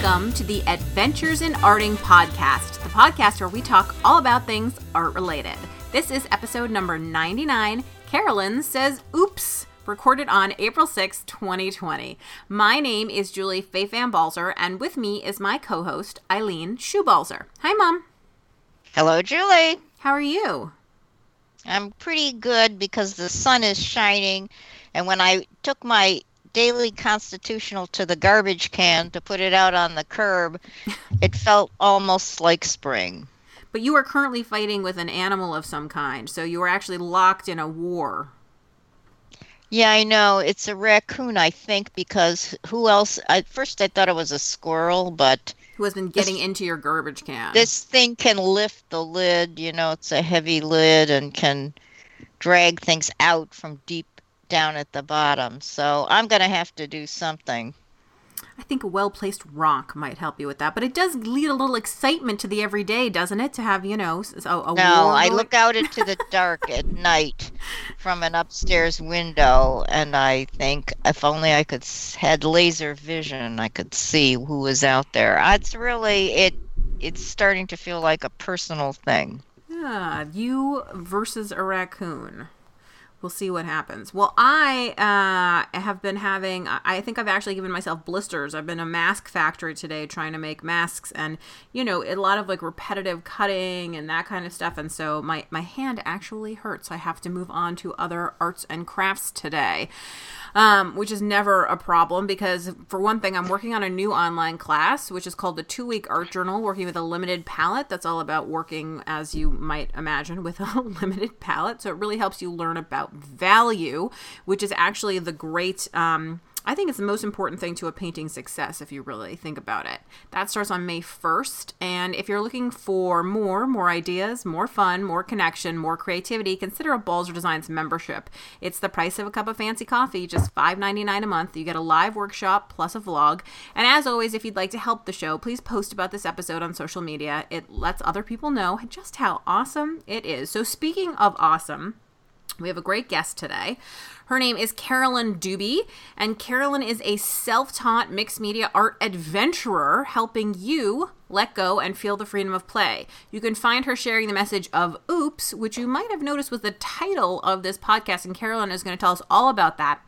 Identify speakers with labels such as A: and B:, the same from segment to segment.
A: Welcome to the Adventures in Arting podcast, the podcast where we talk all about things art related. This is episode number 99. Carolyn says, Oops, recorded on April 6, 2020. My name is Julie Fei-Fan Balzer, and with me is my co host, Eileen Schubalzer. Hi, Mom.
B: Hello, Julie.
A: How are you?
B: I'm pretty good because the sun is shining, and when I took my daily constitutional to the garbage can to put it out on the curb, it felt almost like spring.
A: But you are currently fighting with an animal of some kind, so you are actually locked in a war.
B: Yeah, I know. It's a raccoon, I think, because who else? At first, I thought it was a squirrel, but.
A: Who has been getting this, into your garbage can?
B: This thing can lift the lid. You know, it's a heavy lid and can drag things out from deep down at the bottom. So I'm going to have to do something.
A: I think a well placed rock might help you with that, but it does lead a little excitement to the everyday, doesn't it? To have you know a, a
B: no. I look out into the dark at night from an upstairs window, and I think if only I could had laser vision, I could see who was out there. Uh, it's really it. It's starting to feel like a personal thing.
A: Yeah, you versus a raccoon we'll see what happens. Well, I uh, have been having, I think I've actually given myself blisters. I've been a mask factory today trying to make masks and, you know, a lot of like repetitive cutting and that kind of stuff. And so my, my hand actually hurts. I have to move on to other arts and crafts today um, which is never a problem because, for one thing, I'm working on a new online class, which is called the Two Week Art Journal, working with a limited palette. That's all about working, as you might imagine, with a limited palette. So it really helps you learn about value, which is actually the great. Um, I think it's the most important thing to a painting success if you really think about it. That starts on May 1st. And if you're looking for more, more ideas, more fun, more connection, more creativity, consider a Balzer Designs membership. It's the price of a cup of fancy coffee, just $5.99 a month. You get a live workshop plus a vlog. And as always, if you'd like to help the show, please post about this episode on social media. It lets other people know just how awesome it is. So, speaking of awesome, we have a great guest today. Her name is Carolyn Dube, and Carolyn is a self taught mixed media art adventurer helping you let go and feel the freedom of play. You can find her sharing the message of Oops, which you might have noticed was the title of this podcast, and Carolyn is going to tell us all about that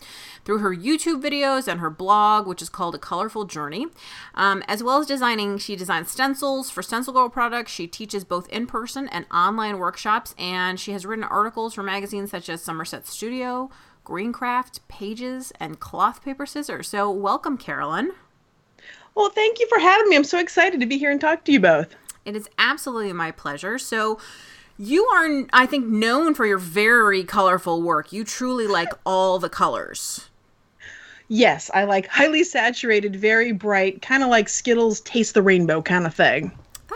A: through her YouTube videos and her blog, which is called A Colorful Journey. Um, as well as designing, she designs stencils for Stencil Girl products. She teaches both in person and online workshops, and she has written articles for magazines such as Somerset Studio. Greencraft, Pages, and Cloth Paper Scissors. So, welcome, Carolyn.
C: Well, thank you for having me. I'm so excited to be here and talk to you both.
A: It is absolutely my pleasure. So, you are, I think, known for your very colorful work. You truly like all the colors.
C: Yes, I like highly saturated, very bright, kind of like Skittles taste the rainbow kind of thing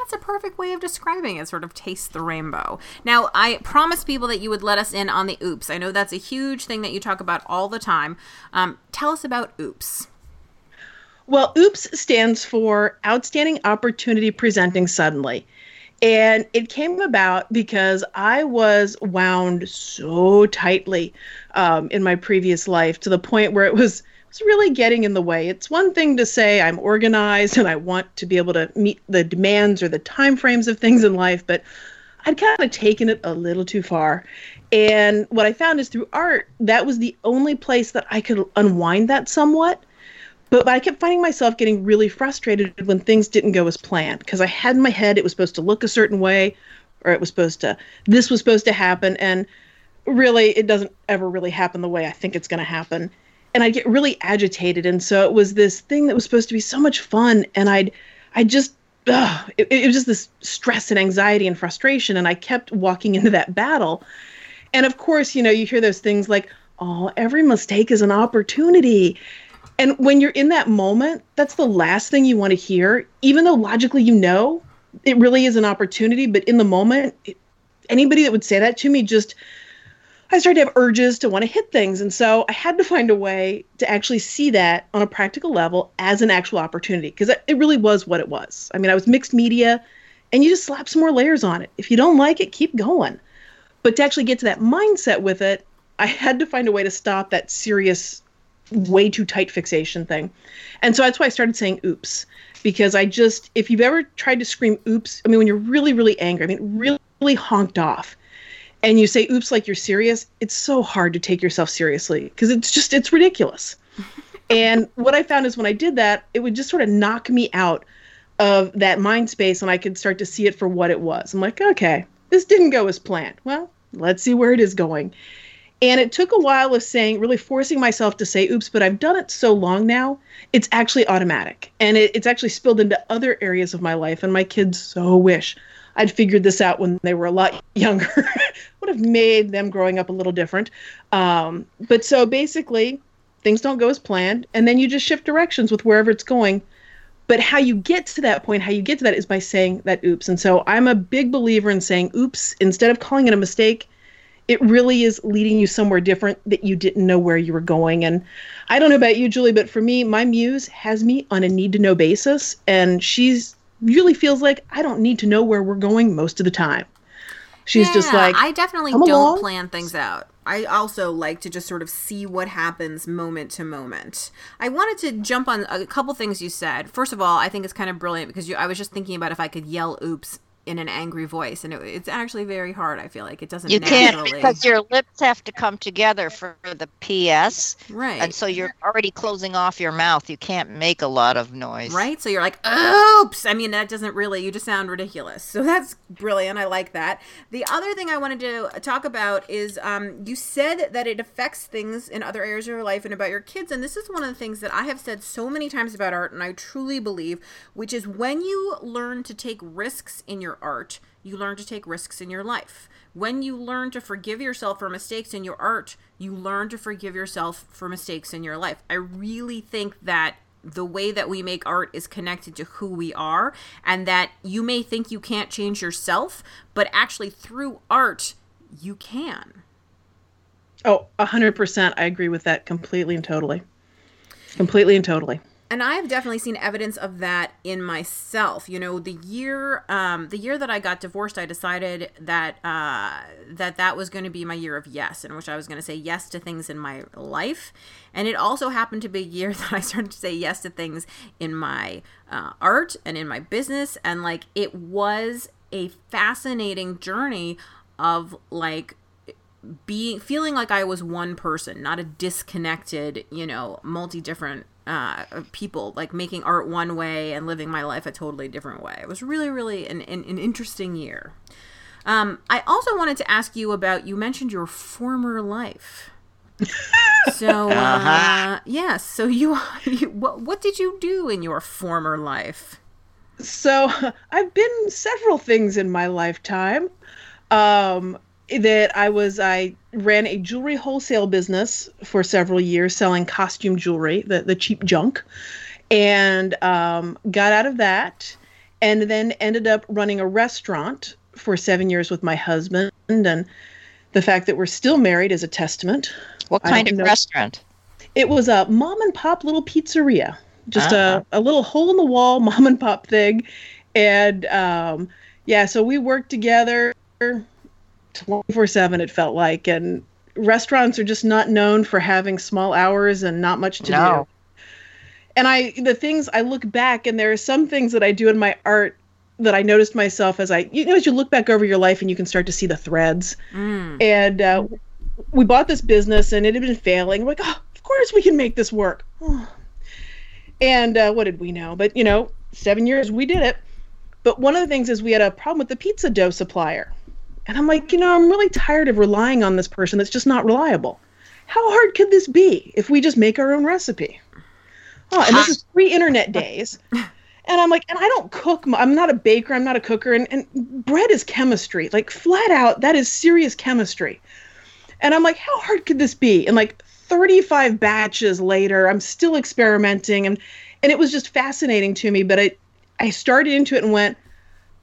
A: that's a perfect way of describing it, sort of taste the rainbow. Now, I promised people that you would let us in on the oops. I know that's a huge thing that you talk about all the time. Um, tell us about oops.
C: Well, OOPS stands for Outstanding Opportunity Presenting Suddenly. And it came about because I was wound so tightly um, in my previous life to the point where it was was really getting in the way. It's one thing to say I'm organized and I want to be able to meet the demands or the time frames of things in life, but I'd kind of taken it a little too far. And what I found is through art, that was the only place that I could unwind that somewhat. But, I kept finding myself getting really frustrated when things didn't go as planned because I had in my head it was supposed to look a certain way or it was supposed to, this was supposed to happen. And really, it doesn't ever really happen the way I think it's going to happen and I'd get really agitated. And so it was this thing that was supposed to be so much fun, and I'd I just ugh, it, it was just this stress and anxiety and frustration, and I kept walking into that battle. And of course, you know, you hear those things like, "Oh, every mistake is an opportunity." And when you're in that moment, that's the last thing you want to hear, even though logically you know it really is an opportunity. But in the moment, it, anybody that would say that to me just I started to have urges to want to hit things. And so I had to find a way to actually see that on a practical level as an actual opportunity because it really was what it was. I mean, I was mixed media and you just slap some more layers on it. If you don't like it, keep going. But to actually get to that mindset with it, I had to find a way to stop that serious way too tight fixation thing. And so that's why I started saying oops because I just if you've ever tried to scream oops, I mean when you're really really angry, I mean really, really honked off and you say oops like you're serious, it's so hard to take yourself seriously because it's just it's ridiculous. and what I found is when I did that, it would just sort of knock me out of that mind space and I could start to see it for what it was. I'm like, okay, this didn't go as planned. Well, let's see where it is going. And it took a while of saying, really forcing myself to say, oops, but I've done it so long now, it's actually automatic. And it, it's actually spilled into other areas of my life. And my kids so wish I'd figured this out when they were a lot younger. Would have made them growing up a little different. Um, but so basically, things don't go as planned. And then you just shift directions with wherever it's going. But how you get to that point, how you get to that is by saying that oops. And so I'm a big believer in saying oops instead of calling it a mistake it really is leading you somewhere different that you didn't know where you were going. And I don't know about you, Julie, but for me, my muse has me on a need to know basis. And she's really feels like I don't need to know where we're going most of the time. She's yeah, just like,
A: I definitely don't along. plan things out. I also like to just sort of see what happens moment to moment. I wanted to jump on a couple things you said. First of all, I think it's kind of brilliant because you, I was just thinking about if I could yell oops in an angry voice, and it, it's actually very hard. I feel like it doesn't.
B: You
A: naturally...
B: can't because your lips have to come together for the PS,
A: right?
B: And so you're already closing off your mouth. You can't make a lot of noise,
A: right? So you're like, oops. I mean, that doesn't really. You just sound ridiculous. So that's brilliant. I like that. The other thing I wanted to talk about is um, you said that it affects things in other areas of your life and about your kids, and this is one of the things that I have said so many times about art, and I truly believe, which is when you learn to take risks in your art, you learn to take risks in your life. When you learn to forgive yourself for mistakes in your art, you learn to forgive yourself for mistakes in your life. I really think that the way that we make art is connected to who we are, and that you may think you can't change yourself, but actually through art, you can.
C: Oh, 100%. I agree with that completely and totally. Completely and totally
A: and I've definitely seen evidence of that in myself. You know, the year um, the year that I got divorced, I decided that uh, that that was going to be my year of yes, in which I was going to say yes to things in my life, and it also happened to be a year that I started to say yes to things in my uh, art and in my business, and like it was a fascinating journey of like being feeling like I was one person, not a disconnected, you know, multi different uh, people, like making art one way and living my life a totally different way. It was really, really an, an, an interesting year. Um, I also wanted to ask you about you mentioned your former life. so uh, uh-huh. yes, yeah, so you, you what, what did you do in your former life?
C: So I've been several things in my lifetime. Um, that I was I ran a jewelry wholesale business for several years selling costume jewelry, the the cheap junk, and um, got out of that, and then ended up running a restaurant for seven years with my husband, and the fact that we're still married is a testament.
B: What kind of know. restaurant?
C: It was a mom and pop little pizzeria, just uh-huh. a, a little hole in the wall mom and pop thing, and um, yeah, so we worked together 24 7 it felt like and restaurants are just not known for having small hours and not much to no. do and i the things i look back and there are some things that i do in my art that i noticed myself as i you know as you look back over your life and you can start to see the threads. Mm. and uh, we bought this business and it had been failing. We're like oh of course we can make this work. And uh, what did we know? But you know seven years we did it. But one of the things is we had a problem with the pizza dough supplier and I'm like, you know, I'm really tired of relying on this person that's just not reliable. How hard could this be if we just make our own recipe? Oh, and this is pre internet days. And I'm like, and I don't cook. I'm not a baker. I'm not a cooker. And, and bread is chemistry. Like, flat out, that is serious chemistry. And I'm like, how hard could this be? And like 35 batches later, I'm still experimenting. And, and it was just fascinating to me. But I, I started into it and went,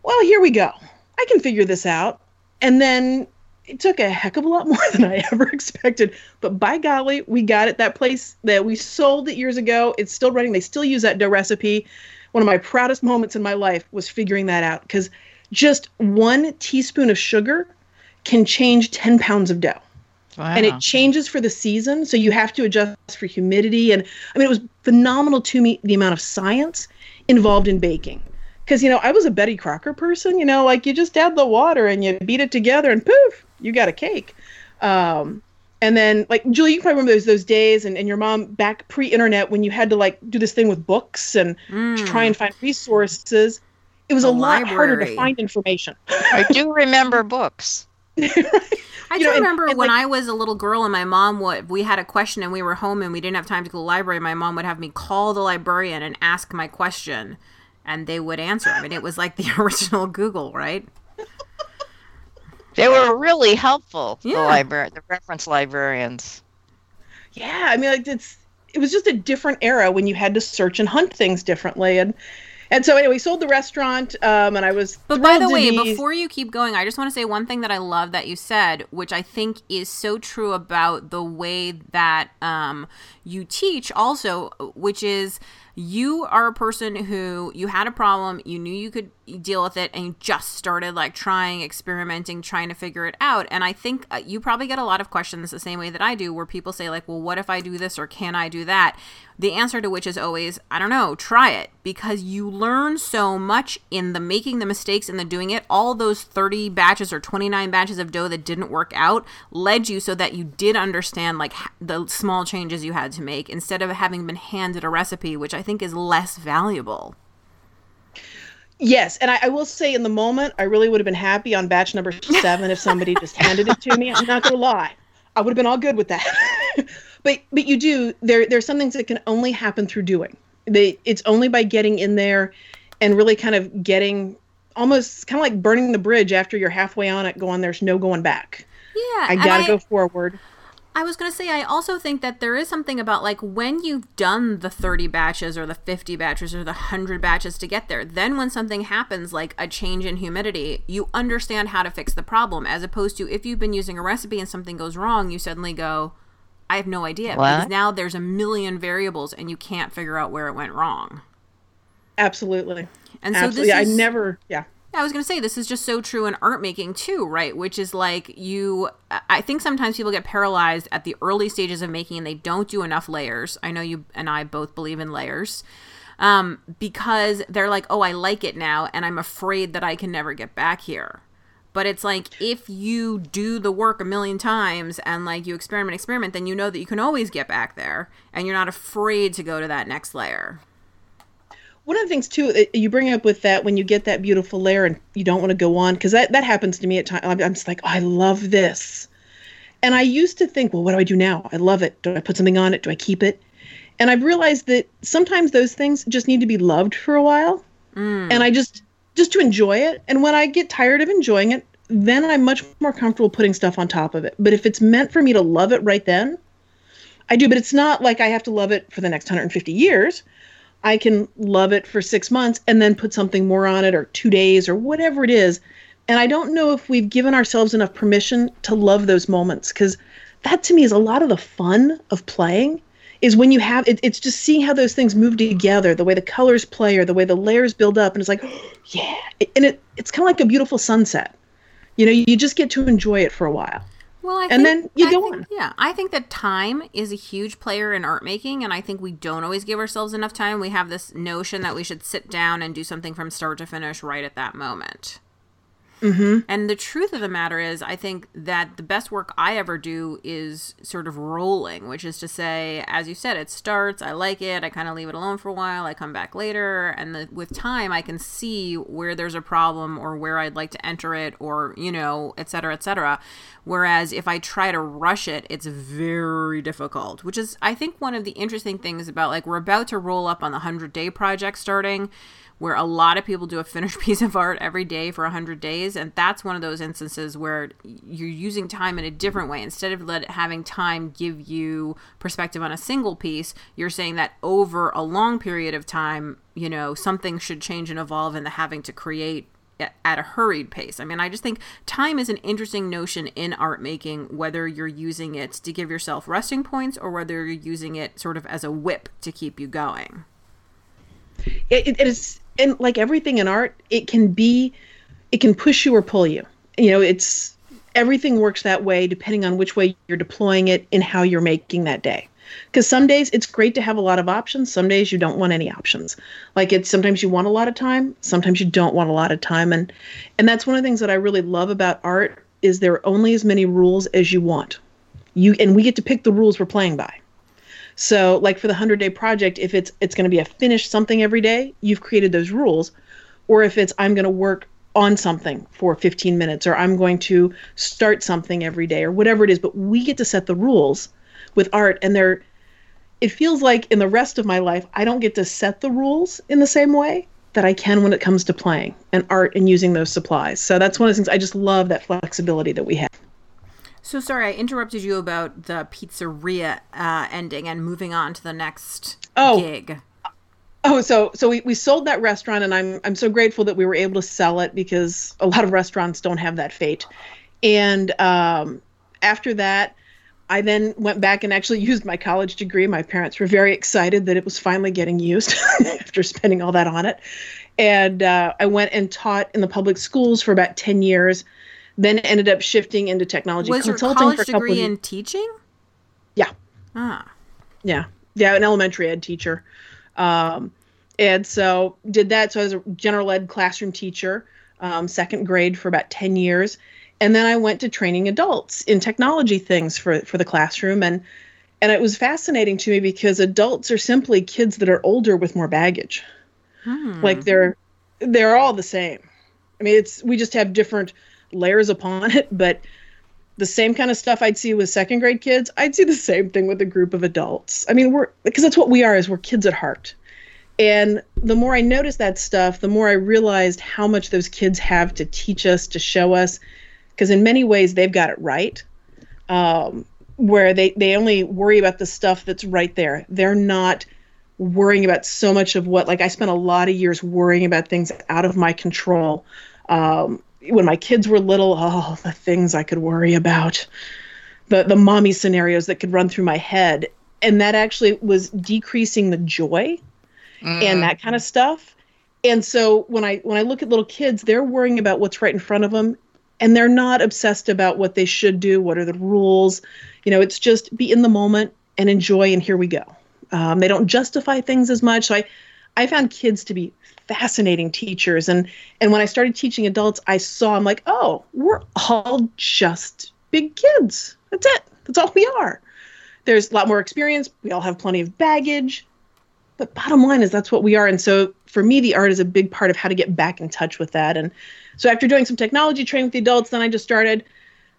C: well, here we go. I can figure this out and then it took a heck of a lot more than I ever expected. But by golly, we got it. That place that we sold it years ago, it's still running. They still use that dough recipe. One of my proudest moments in my life was figuring that out because just one teaspoon of sugar can change 10 pounds of dough.
B: Wow.
C: and it changes for the season so you have to adjust for humidity and i mean it was phenomenal to me the amount of science involved in baking because you know i was a betty crocker person you know like you just add the water and you beat it together and poof you got a cake um, and then like julie you probably remember those those days and, and your mom back pre-internet when you had to like do this thing with books and
A: Mm.
C: try and find resources it was
A: The
C: a lot harder to find information
B: I do remember books.
A: I do
C: know, and-
A: remember
C: and,
A: when
C: like-
A: I was a little girl and my mom would we had a question and we were home and we didn't have time to go to the library. My mom would have me call the librarian and ask my question, and they would answer. I mean, it was like the original Google, right?
B: They were really helpful. The library, the reference librarians.
C: yeah i mean like it's it was just a different era when you had to search and hunt things differently and and so anyway we sold the restaurant um and i was
A: But by the way,
C: be-
A: before you keep going, I just want to say one thing that I love that you said, which I think is so true about the way that um, you teach, also, which is you are a person who you had a problem, you knew you could deal with it, and you just started like trying, experimenting, trying to figure it out. And I think uh, you probably get a lot of questions the same way that I do, where people say, like, well, what if I do this or can I do that? The answer to which is always, I don't know, try it because you learn so much in the making the mistakes and the doing it. All those 30 batches or 29 batches of dough that didn't work out led you so that you did understand like the small changes you had to make instead of having been handed a recipe, which I think is less valuable.
C: yes and I, I will say in the moment i really would have been happy on batch number seven if somebody just handed it to me. I'm not gonna lie. I would have been all good with that. But but you do there there's some things that can only happen through doing. They it's only by getting in there and really kind of getting almost kind of like burning the bridge after you're halfway on it going there's no going back.
A: Yeah.
C: i gotta go forward
A: I was going to say, I also think that there is something about like when you've done the 30 batches or the 50 batches or the 100 batches to get there, then when something happens like a change in humidity, you understand how to fix the problem. As opposed to if you've been using a recipe and something goes wrong, you suddenly go, I have no idea. Because now there's a million variables and you can't figure out where it went wrong.
C: absolutely
A: And so
C: absolutely
A: this
C: i never yeah
A: I was going to say this is just so true in art making too, right? Which is like you I think sometimes people get paralyzed at the early stages of making and they don't do enough layers. I know you and I both believe in layers. Um, because they're like, "Oh, I like it now and I'm afraid that I can never get back here." But it's like if you do the work a million times and like you experiment experiment, then you know that you can always get back there and you're not afraid to go to that next layer.
C: One of the things too you bring up with that when you get that beautiful layer and you don't want to go on because that, that happens to me at times I'm, I'm just like oh, i love this. And i used to think well what do i do now? I love it. Do i put something on it? Do i keep it? And i've realized that sometimes those things just need to be loved for a while. Mm. And i just just to enjoy it. And when i get tired of enjoying it then i'm much more comfortable putting stuff on top of it. But if it's meant for me to love it right then i do. But it's not like i have to love it for the next 150 years I can love it for six months and then put something more on it or two days or whatever it is. And I don't know if we've given ourselves enough permission to love those moments because that to me is a lot of the fun of playing is when you have it, it's just seeing how those things move together, the way the colors play or the way the layers build up. And it's like, yeah. And it, it's kind of like a beautiful sunset. You know, you just get to enjoy it for a while.
A: Well, I
C: And
A: think,
C: then you
A: I
C: go
A: think-
C: on.
A: Yeah, I think that time is a huge player in art making, and I think we don't always give ourselves enough time. We have this notion that we should sit down and do something from start to finish right at that moment.
C: Mm-hmm.
A: And the truth of the matter is, I think that the best work I ever do is sort of rolling, which is to say, as you said, it starts, I like it, I kind of leave it alone for a while, I come back later, and the, with time, I can see where there's a problem or where I'd like to enter it, or, you know, et cetera, et cetera. Whereas if I try to rush it, it's very difficult, which is, I think, one of the interesting things about like we're about to roll up on the 100 day project starting where a lot of people do a finished piece of art every day for 100 days and that's one of those instances where you're using time in a different way instead of let having time give you perspective on a single piece you're saying that over a long period of time you know something should change and evolve in the having to create at a hurried pace. I mean, I just think time is an interesting notion in art making, whether you're using it to give yourself resting points or whether you're using it sort of as a whip to keep you going.
C: it, it is and like everything in art it can be it can push you or pull you. You know it's everything works that way depending on which way you're deploying it and how you're making that day. Because some days it's great to have a lot of options. Some days you don't want any options. Like it's sometimes you want a lot of time sometimes you don't want a lot of time. And and that's one of the things that i really love about art is there are only as many rules as you want. You and we get to pick the rules we're playing by so like for the 100 day project if it's it's going to be a finish something every day you've created those rules. Or if it's i'm going to work on something for 15 minutes or i'm going to start something every day or whatever it is. But we get to set the rules with art and they're it feels like in the rest of my life i don't get to set the rules in the same way that i can when it comes to playing and art and using those supplies. So that's one of the things i just love that flexibility that we have
A: so sorry i interrupted you about the pizzeria uh, ending and moving on to the next
C: oh,
A: gig
C: Oh, so so we, we sold that restaurant, and I'm I'm so grateful that we were able to sell it because a lot of restaurants don't have that fate. And um, after that, I then went back and actually used my college degree. My parents were very excited that it was finally getting used after spending all that on it. And uh, I went and taught in the public schools for about ten years. Then ended up shifting into technology
A: was
C: consulting
A: your college
C: for a couple
A: degree in teaching
C: Yeah.
A: ah
C: Yeah, yeah, an elementary ed teacher. Um, and so did that. So I was a general ed classroom teacher, um, second grade for about 10 years. And then I went to training adults in technology things for, for the classroom. And, and it was fascinating to me because adults are simply kids that are older with more baggage.
A: Hmm.
C: Like they're, they're all the same. I mean, it's, we just have different layers upon it, but the same kind of stuff I'd see with second grade kids, I'd see the same thing with a group of adults. I mean, we're because that's what we are is we're kids at heart. And the more I noticed that stuff, the more I realized how much those kids have to teach us, to show us, because in many ways they've got it right. Um, where they, they only worry about the stuff that's right there. They're not worrying about so much of what, like, I spent a lot of years worrying about things out of my control. Um, when my kids were little, oh, the things I could worry about, the the mommy scenarios that could run through my head, and that actually was decreasing the joy and that kind of stuff. And so when I when I look at little kids, they're worrying about what's right in front of them, and they're not obsessed about what they should do, what are the rules. You know, it's just be in the moment and enjoy, and here we go. Um, they don't justify things as much. So I, I found kids to be fascinating teachers, and and when I started teaching adults, I saw I'm like, oh, we're all just big kids. That's it. That's all we are. There's a lot more experience. We all have plenty of baggage but bottom line is that's what we are and so for me the art is a big part of how to get back in touch with that and so after doing some technology training with the adults then i just started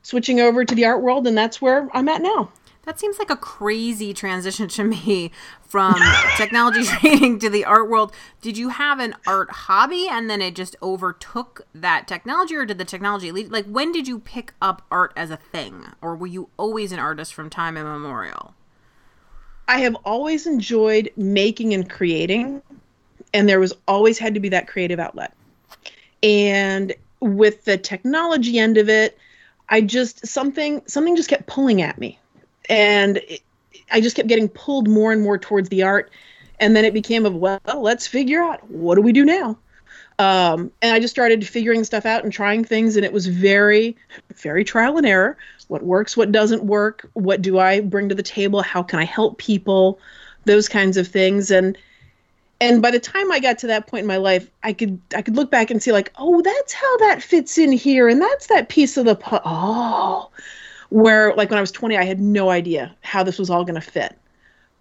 C: switching over to the art world and that's where i'm at now
A: that seems like a crazy transition to me from technology training to the art world. Did you have an art hobby and then it just overtook that technology, or did the technology lead? Like, when did you pick up art as a thing, or were you always an artist from time immemorial?
C: I have always enjoyed making and creating, and there was always had to be that creative outlet. And with the technology end of it, I just something something just kept pulling at me, and it, I just kept getting pulled more and more towards the art. And then it became of well, let's figure out what do we do now. Um, and I just started figuring stuff out and trying things, and it was very, very trial and error. What works, what doesn't work, what do I bring to the table, how can I help people, those kinds of things. And and by the time I got to that point in my life, I could I could look back and see like, oh, that's how that fits in here, and that's that piece of the pu- oh, where like when I was 20, I had no idea how this was all going to fit.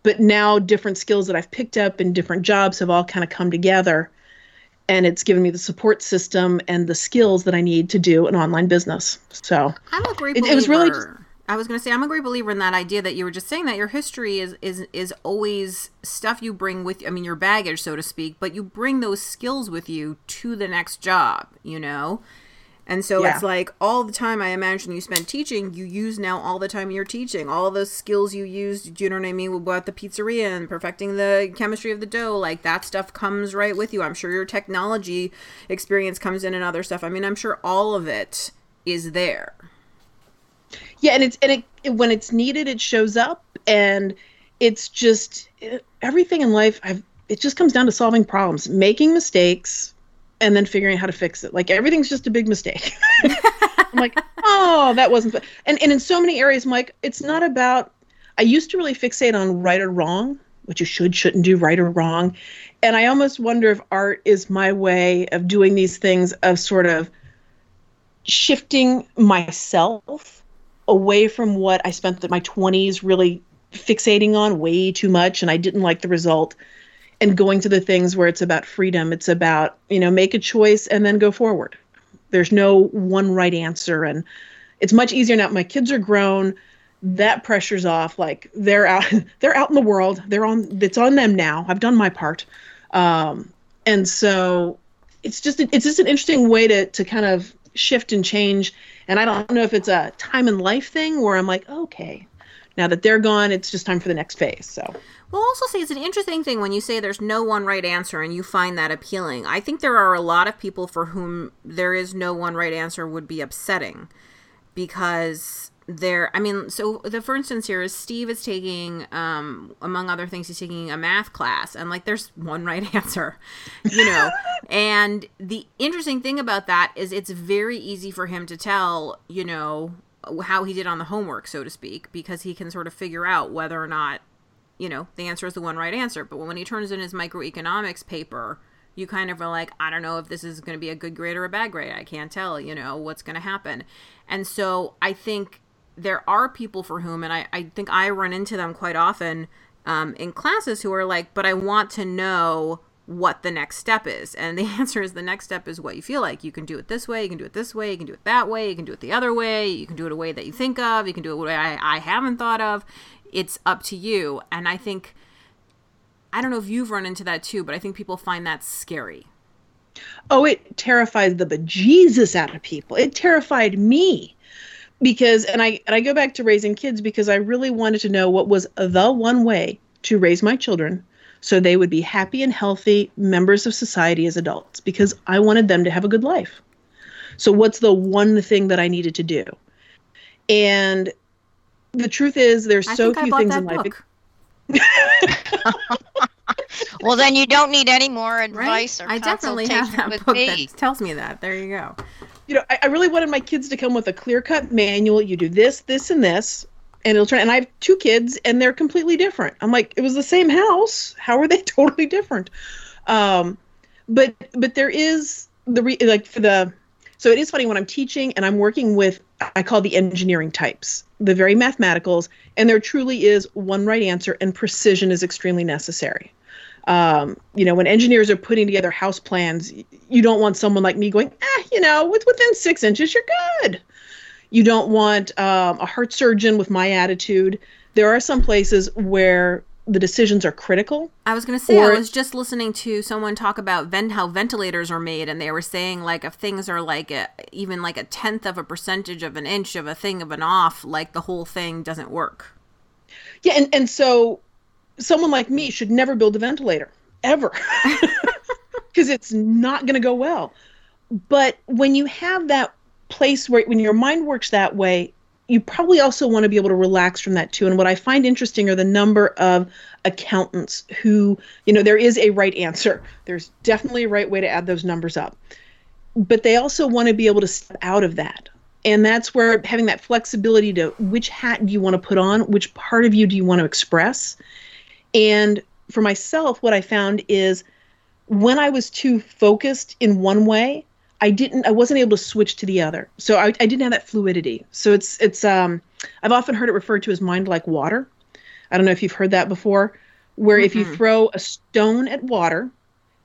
C: But now different skills that I've picked up in different jobs have all kind of come together and it's given me the support system and the skills that I need to do an online business. So
A: I'm a great
C: it,
A: believer.
C: it was really just,
A: I was going to say I'm a great believer in that idea that you were just saying that your history is is is always stuff you bring with I mean your baggage so to speak, but you bring those skills with you to the next job, you know? And so
C: Yeah.
A: it's like all the time I imagine you spend teaching, you use now all the time you're teaching. All the skills you used, do you know what I mean, about the pizzeria and perfecting the chemistry of the dough, like that stuff comes right with you. I'm sure your technology experience comes in and other stuff. I mean, I'm sure all of it is there.
C: yeah, and it's and it, when it's needed, it shows up, and it's just everything in life. I've it just comes down to solving problems, making mistakes, and then figuring out how to fix it. Like everything's just a big mistake. I'm like, oh, that wasn't. And and in so many areas, Mike, it's not about. I used to really fixate on right or wrong, what you should shouldn't do, right or wrong, and I almost wonder if art is my way of doing these things of sort of shifting myself away from what I spent my 20s really fixating on way too much and I didn't like the result and going to the things where it's about freedom. It's about you know make a choice and then go forward. There's no one right answer and it's much easier now. My kids are grown. That pressure's off. Like they're out they're out in the world. They're on it's on them now. I've done my part. Um, and so it's just it's just an interesting way to to kind of shift and change. And i don't know if it's a time in life thing where i'm like okay now that they're gone it's just time for the next phase so
A: We'll also say it's an interesting thing when you say there's no one right answer and you find that appealing. I think there are a lot of people for whom there is no one right answer would be upsetting because there i mean so the for instance here is steve is taking um among other things he's taking a math class and like there's one right answer you know and the interesting thing about that is it's very easy for him to tell you know how he did on the homework so to speak because he can sort of figure out whether or not you know, the answer is the one right answer. But when he turns in his microeconomics paper, you kind of are like, I don't know if this is going to be a good grade or a bad grade. I can't tell, you know, what's going to happen. And so I think there are people for whom, and I, I think I run into them quite often um, in classes who are like, but I want to know what the next step is. And the answer is the next step is what you feel like. You can do it this way, you can do it this way, you can do it that way, you can do it the other way, you can do it a way that you think of, you can do it a way I, I haven't thought of it's up to you. And I think, I don't know if you've run into that too, but I think people find that scary.
C: Oh, it terrifies the bejesus out of people. It terrified me because, and I and I go back to raising kids because I really wanted to know what was the one way to raise my children so they would be happy and healthy members of society as adults because I wanted them to have a good life. So what's the one thing that I needed to do? And the truth is, there's so few things in life.
B: well, then you don't need any more advice right? or I definitely have that book me.
A: that tells me that. There you go.
C: You know, I, I really wanted my kids to come with a clear cut manual. You do this, this, and this, and it'll turn. And I have two kids, and they're completely different. I'm like, it was the same house. How are they totally different? Um, but but there is the re- like for the so it is funny when I'm teaching and I'm working with, I call the engineering types, the very mathematicals, and there truly is one right answer, and precision is extremely necessary. Um, you know, when engineers are putting together house plans, you don't want someone like me going, ah, you know, with within six inches, you're good. You don't want um, a heart surgeon with my attitude. There are some places where the decisions are critical.
A: I was going to say, or, I was just listening to someone talk about vent- how ventilators are made, and they were saying like if things are like a, even like a tenth of a percentage of an inch of a thing of an off, like the whole thing doesn't work.
C: Yeah, and and so someone like me should never build a ventilator ever, because it's not going to go well. But when you have that place where when your mind works that way, you probably also want to be able to relax from that too. And what I find interesting are the number of accountants who, you know, there is a right answer. There's definitely a right way to add those numbers up. But they also want to be able to step out of that. And that's where having that flexibility to which hat do you want to put on, which part of you do you want to express. And for myself, what I found is when I was too focused in one way, I didn't I wasn't able to switch to the other. So I, I didn't have that fluidity. So it's it's um I've often heard it referred to as mind like water. I don't know if you've heard that before where mm-hmm. if you throw a stone at water,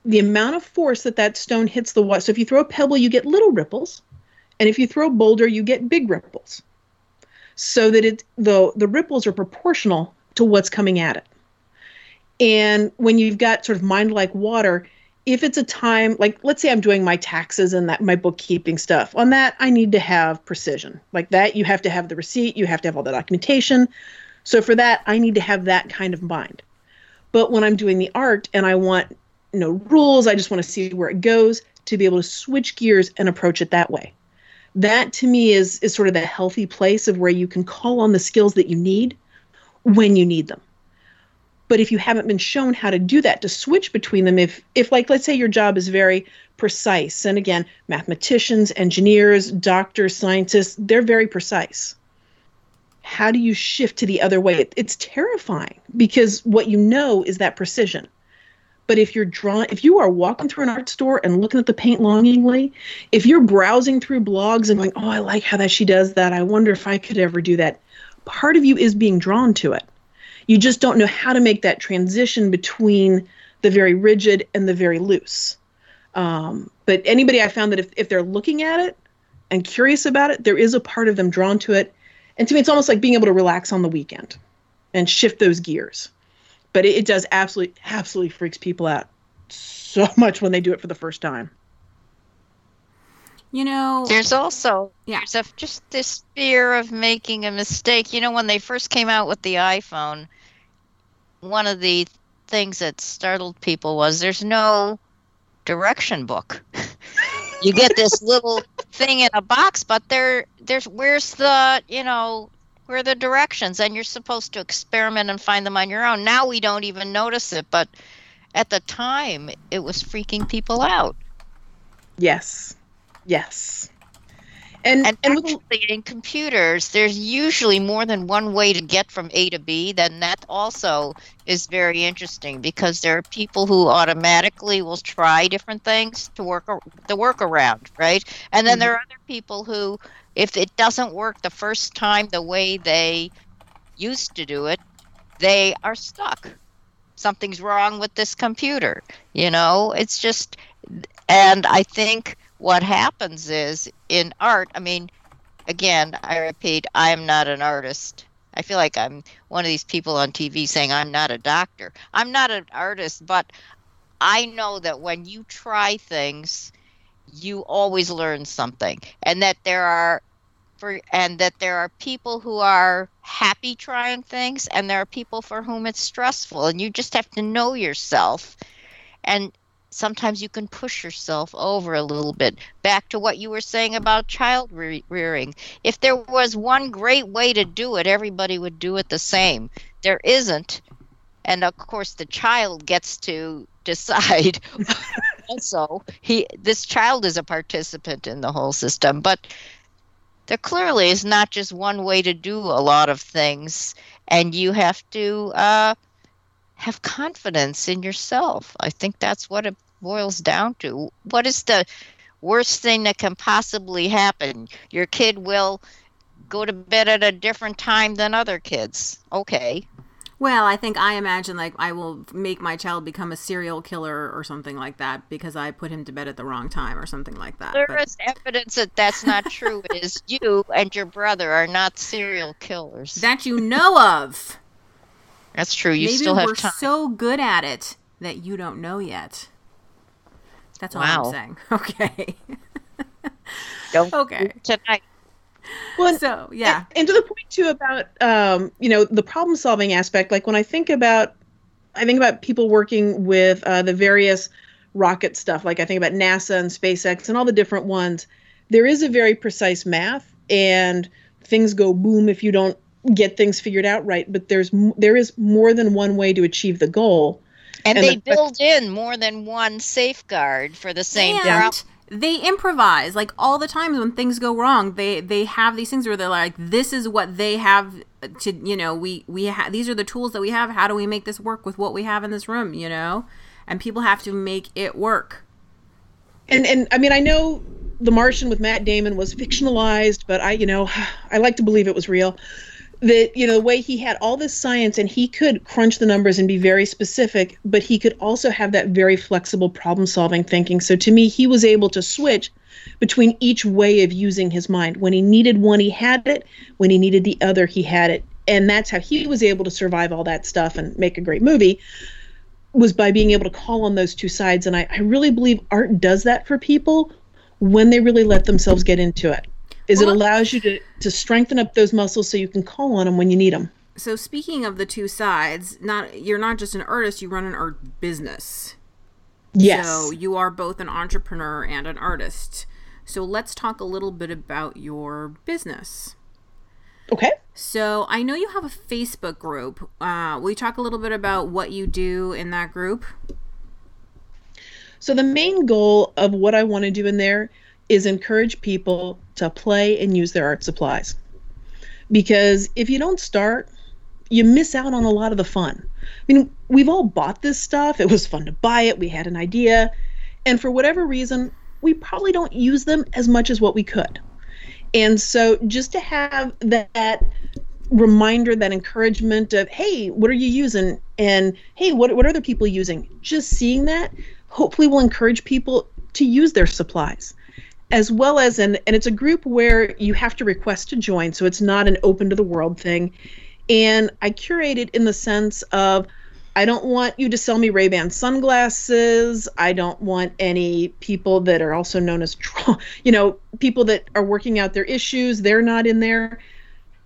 C: the amount of force that that stone hits the water. So if you throw a pebble, you get little ripples, and if you throw a boulder, you get big ripples. So that it the the ripples are proportional to what's coming at it. And when you've got sort of mind like water, if it's a time like let's say i'm doing my taxes and that my bookkeeping stuff on that i need to have precision. Like that you have to have the receipt you have to have all the documentation. So for that i need to have that kind of mind. But when i'm doing the art and i want no rules i just want to see where it goes to be able to switch gears and approach it that way. That to me is is sort of the healthy place of where you can call on the skills that you need when you need them But if you haven't been shown how to do that, to switch between them, if if like let's say your job is very precise, and again, mathematicians, engineers, doctors, scientists, they're very precise. How do you shift to the other way? It, it's terrifying because what you know is that precision. But if you're drawn, if you are walking through an art store and looking at the paint longingly, if you're browsing through blogs and going, "Oh, I like how that she does that. I wonder if I could ever do that," part of you is being drawn to it. You just don't know how to make that transition between the very rigid and the very loose. Um, but anybody I found that if, if they're looking at it and curious about it, there is a part of them drawn to it. And to me, it's almost like being able to relax on the weekend and shift those gears but it, it does absolutely absolutely freaks people out so much when they do it for the first time.
A: You know,
B: There's also
A: Yeah.
B: there's a, just this fear of making a mistake. You know, when they first came out with the iPhone, one of the things that startled people was there's no direction book. you get this little thing in a box, but there there's where's the you know where are the directions, and you're supposed to experiment and find them on your own. Now we don't even notice it, but at the time it was freaking people out.
C: Yes, yes, and
B: And,
C: and, with,
B: actually, in computers, there's usually more than one way to get from A to B. Then that also is very interesting because there are people who automatically will try different things to work the workaround, right? And then
C: Mhm.
B: there are other people who, if it doesn't work the first time the way they used to do it, they are stuck. Something's wrong with this computer. You know, it's just, and I think what happens is in art, I mean, again, I repeat, I am not an artist. I feel like I'm one of these people on TV saying I'm not a doctor. I'm not an artist, but I know that when you try things, you always learn something, and that there are for and that there are people who are happy trying things, and there are people for whom it's stressful, and you just have to know yourself. And sometimes you can push yourself over a little bit. Back to what you were saying about child re- rearing. If there was one great way to do it, everybody would do it the same. There isn't. And of course, the child gets to decide. also, he this child is a participant in the whole system, but there clearly is not just one way to do a lot of things, and you have to uh, have confidence in yourself. I think that's what it boils down to. What is the worst thing that can possibly happen? Your kid will go to bed at a different time than other kids. Okay.
A: well, I think I imagine like I will make my child become a serial killer or something like that because I put him to bed at the wrong time or something like that.
B: There
A: But-
B: is evidence that that's not true. is you and your brother are not serial killers.
A: that you know of.
B: That's true. You
A: Maybe
B: still have
A: we're
B: time.
A: so good at it that you don't know yet. That's all
B: Wow.
A: I'm saying. Okay.
B: Don't
A: okay.
B: tonight.
C: well,
A: So yeah.
C: and to the point too about um, you know the problem solving aspect like when i think about i think about people working with uh, the various rocket stuff like i think about nasa and spacex and all the different ones there is a very precise math and things go boom if you don't get things figured out right but there's there is more than one way to achieve the goal
B: And,
C: And
B: they
C: the-
B: build in more than one safeguard for the same
A: and
B: problem.
A: they improvise like all the times when things go wrong they they have these things where they're like this is what they have to you know we we ha- these are the tools that we have how do we make this work with what we have in this room you know and people have to make it work
C: and and I mean I know The Martian with Matt Damon was fictionalized, but I you know I like to believe it was real. That you know the way he had all this science and he could crunch the numbers and be very specific, but he could also have that very flexible problem solving thinking. So to me, he was able to switch between each way of using his mind. When he needed one, he had it. When he needed the other, he had it. And that's how he was able to survive all that stuff and make a great movie was by being able to call on those two sides. And I, I really believe art does that for people when they really let themselves get into it. Is
A: Well-
C: it allows you to, to strengthen up those muscles so you can call on them when you need them.
A: so speaking of the two sides not you're not just an artist you run an art business
C: Yes.
A: so you are both an entrepreneur and an artist so let's talk a little bit about your business
C: okay.
A: So I know you have a Facebook group. Uh, will you talk a little bit about what you do in that group?
C: So the main goal of what I want to do in there is encourage people to play and use their art supplies. Because if you don't start, you miss out on a lot of the fun. I mean, we've all bought this stuff. It was fun to buy it. We had an idea. And for whatever reason, we probably don't use them as much as what we could. And so just to have that reminder, that encouragement of, hey, what are you using? And hey, what, what are other people using? Just seeing that hopefully will encourage people to use their supplies. As well as, and, and it's a group where you have to request to join, so it's not an open to the world thing. And I curate it in the sense of I don't want you to sell me Ray-Ban sunglasses. I don't want any people that are also known as, you know, people that are working out their issues. They're not in there.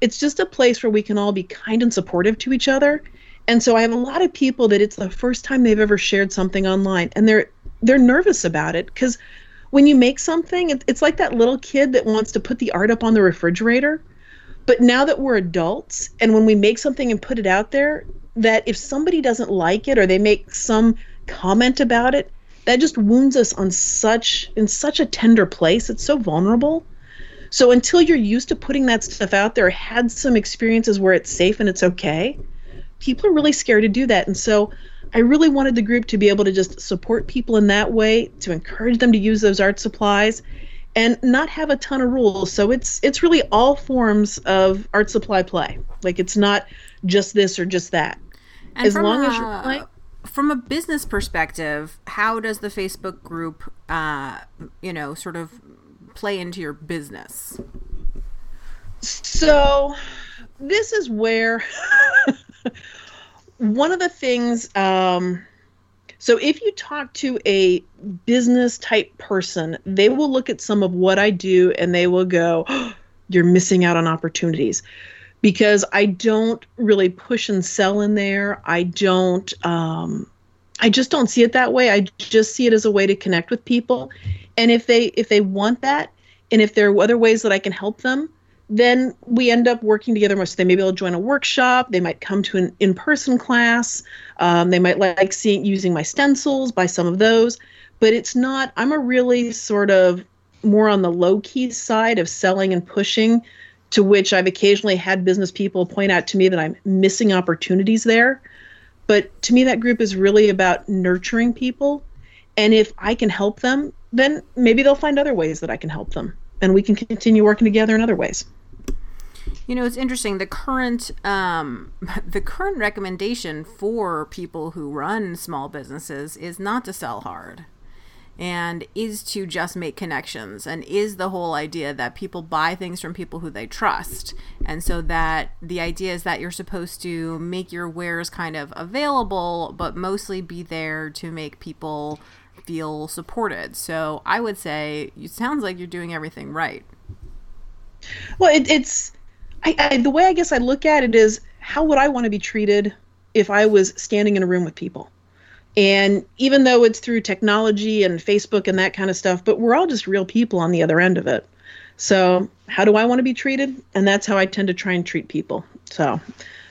C: It's just a place where we can all be kind and supportive to each other. And so I have a lot of people that it's the first time they've ever shared something online, and they're they're nervous about it because when you make something, it, it's like that little kid that wants to put the art up on the refrigerator. But now that we're adults, and when we make something and put it out there, that if somebody doesn't like it or they make some comment about it, that just wounds us on such in such a tender place. It's so vulnerable. So until you're used to putting that stuff out there, had some experiences where it's safe and it's okay, people are really scared to do that. And so I really wanted the group to be able to just support people in that way, to encourage them to use those art supplies and not have a ton of rules. So it's it's really all forms of art supply play. Like it's not just this or just that.
A: And as long a, as you're playing. From a business perspective, how does the Facebook group, uh, you know, sort of play into your business?
C: So, this is where one of the things. Um, so, if you talk to a business type person, they will look at some of what I do and they will go, oh, "You're missing out on opportunities." because I don't really push and sell in there. I don't um I just don't see it that way. I just see it as a way to connect with people. And if they if they want that and if there are other ways that I can help them, then we end up working together most. more. So they maybe will join a workshop. They might come to an in-person class. Um, they might like seeing using my stencils, buy some of those. But it's not. I'm a really sort of more on the low key side of selling and pushing to which I've occasionally had business people point out to me that I'm missing opportunities there. But to me, that group is really about nurturing people. And if I can help them, then maybe they'll find other ways that I can help them. And we can continue working together in other ways.
A: You know, it's interesting. The current um, the current recommendation for people who run small businesses is not to sell hard and is to just make connections and is the whole idea that people buy things from people who they trust. And so that the idea is that you're supposed to make your wares kind of available but mostly be there to make people feel supported. So i would say it sounds like you're doing everything right.
C: Well it, it's I, I the way i guess i look at it is how would i want to be treated if i was standing in a room with people and even though it's through technology and Facebook and that kind of stuff, but we're all just real people on the other end of it. So, how do I want to be treated? And that's how I tend to try and treat people. So,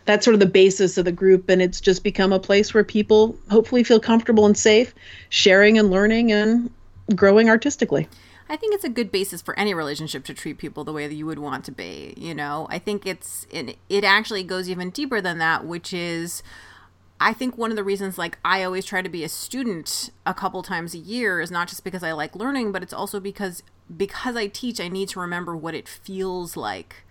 C: that's sort of the basis of the group. And it's just become a place where people hopefully feel comfortable and safe sharing and learning and growing artistically.
A: I think it's a good basis for any relationship to treat people the way that you would want to be. You know, I think it's it, it actually goes even deeper than that, which is I think one of the reasons like I always try to be a student a couple times a year is not just because I like learning, but it's also because because I teach, I need to remember what it feels like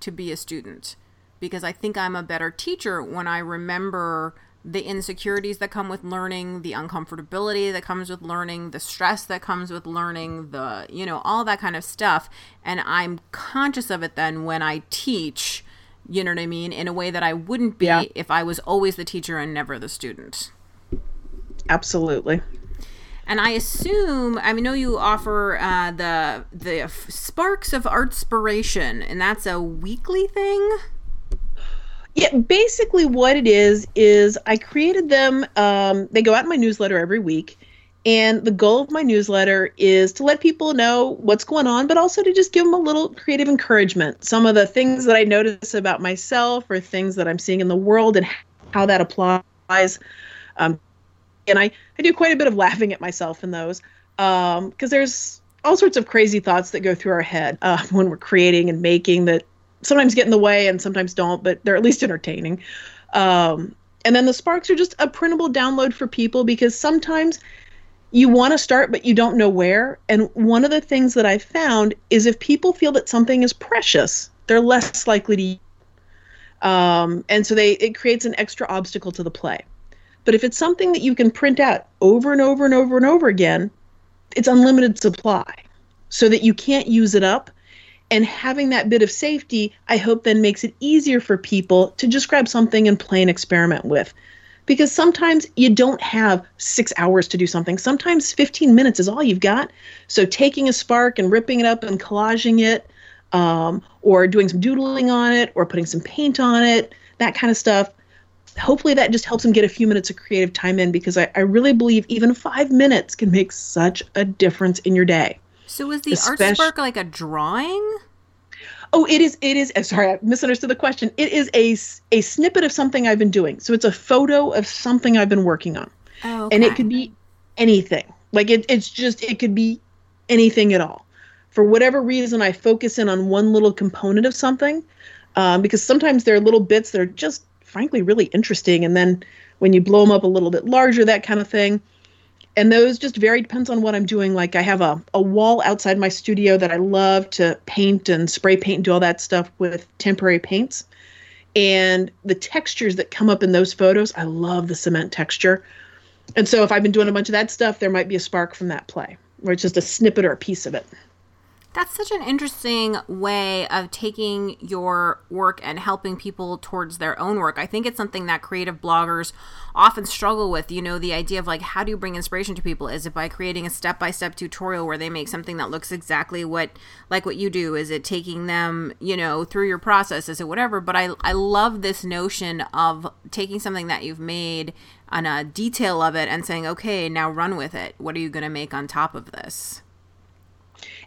A: to be a student. Because I think I'm a better teacher when I remember the insecurities that come with learning, the uncomfortability that comes with learning, the stress that comes with learning, the, you know, all that kind of stuff. And I'm conscious of it then when I teach you know what I mean? In a way that I wouldn't be yeah. if I was always the teacher and never the student.
C: Absolutely.
A: And I assume I know you offer uh, the the sparks of artspiration, and that's a weekly thing.
C: Yeah, basically what it is is I created them. Um, they go out in my newsletter every week, And the goal of my newsletter is to let people know what's going on, but also to just give them a little creative encouragement. Some of the things that I notice about myself or things that I'm seeing in the world and how that applies. Um, and I, I do quite a bit of laughing at myself in those because um, there's all sorts of crazy thoughts that go through our head uh, when we're creating and making that sometimes get in the way and sometimes don't, but they're at least entertaining. Um, and then the Sparks are just a printable download for people because sometimes you want to start, but you don't know where. And one of the things that I've found is if people feel that something is precious, they're less likely to. Um, and so they it creates an extra obstacle to the play. But if it's something that you can print out over and over and over and over again, it's unlimited supply, so that you can't use it up. And having that bit of safety, I hope then makes it easier for people to just grab something and play an experiment with because sometimes you don't have six hours to do something. Sometimes 15 minutes is all you've got. So taking a spark and ripping it up and collaging it, um, or doing some doodling on it, or putting some paint on it, that kind of stuff. Hopefully that just helps them get a few minutes of creative time in because I, I really believe even five minutes can make such a difference in your day.
A: So is the Especially- art spark like a drawing?
C: Oh, it is. It is. Sorry, I misunderstood the question. It is a a snippet of something I've been doing. So it's a photo of something I've been working on,
A: oh, okay.
C: and it could be anything. Like it, it's just it could be anything at all. For whatever reason, I focus in on one little component of something, um, because sometimes there are little bits that are just frankly really interesting, and then when you blow them up a little bit larger, that kind of thing and those just vary depends on what i'm doing. Like i have a, a wall outside my studio that i love to paint and spray paint and do all that stuff with temporary paints. And the textures that come up in those photos i love the cement texture. And so if i've been doing a bunch of that stuff there might be a spark from that play where it's just a snippet or a piece of it
A: that's such an interesting way of taking your work and helping people towards their own work. I think it's something that creative bloggers often struggle with. You know, the idea of like, how do you bring inspiration to people? Is it by creating a step by step tutorial where they make something that looks exactly what, like what you do? Is it taking them, you know, through your process? Is it whatever? But I, I love this notion of taking something that you've made on a uh, detail of it and saying, okay, now run with it. What are you going to make on top of this?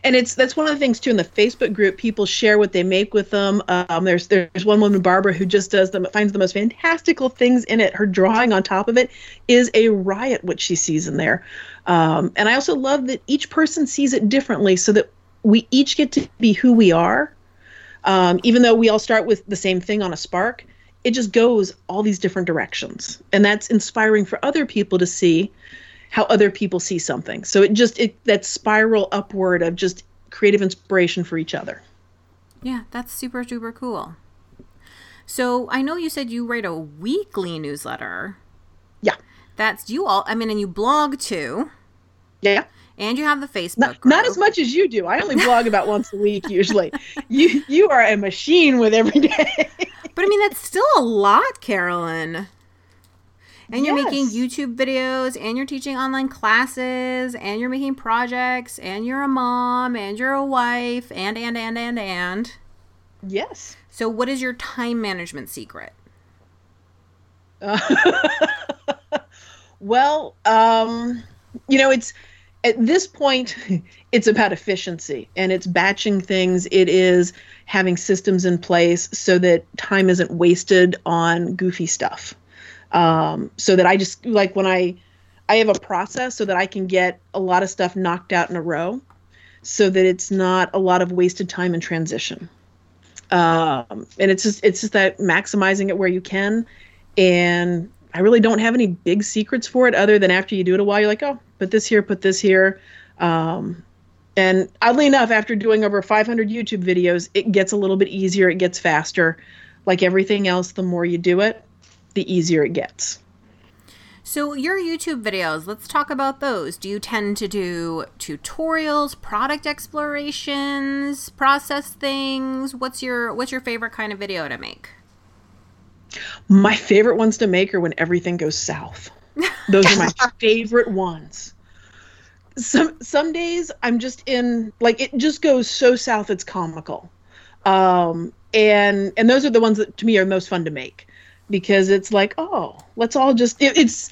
C: And it's that's one of the things too in the Facebook group. People share what they make with them. Um, there's there's one woman, Barbara, who just does them, finds the most fantastical things in it. Her drawing on top of it is a riot. What she sees in there, um, and I also love that each person sees it differently, so that we each get to be who we are. Um, even though we all start with the same thing on a spark, it just goes all these different directions, and that's inspiring for other people to see how other people see something. So it just it that spiral upward of just creative inspiration for each other.
A: Yeah, that's super super cool. So I know you said you write a weekly newsletter.
C: Yeah.
A: That's you all. I mean, and you blog too.
C: Yeah.
A: And you have the Facebook.
C: Not, not as much as you do. I only blog about once a week usually. You you are a machine with every day.
A: but I mean, that's still a lot, Carolyn and you're yes. making YouTube videos and you're teaching online classes and you're making projects and you're a mom and you're a wife and and and and and
C: yes.
A: So what is your time management secret?
C: Uh, well, um you know, it's at this point it's about efficiency and it's batching things. It is having systems in place so that time isn't wasted on goofy stuff um, so that I just like when I I have a process so that I can get a lot of stuff knocked out in a row, so that it's not a lot of wasted time in transition. Um, and it's just it's just that maximizing it where you can, and I really don't have any big secrets for it other than after you do it a while, you're like, oh, put this here, put this here. Um, and oddly enough, after doing over 500 YouTube videos, it gets a little bit easier, it gets faster. Like everything else, the more you do it, the easier it gets.
A: So, your YouTube videos, let's talk about those. Do you tend to do tutorials, product explorations, process things? What's your what's your favorite kind of video to make?
C: My favorite ones to make are when everything goes south. Those are my favorite ones. Some some days I'm just in like it just goes so south it's comical. Um and and those are the ones that to me are most fun to make because it's like, oh, let's all just it, it's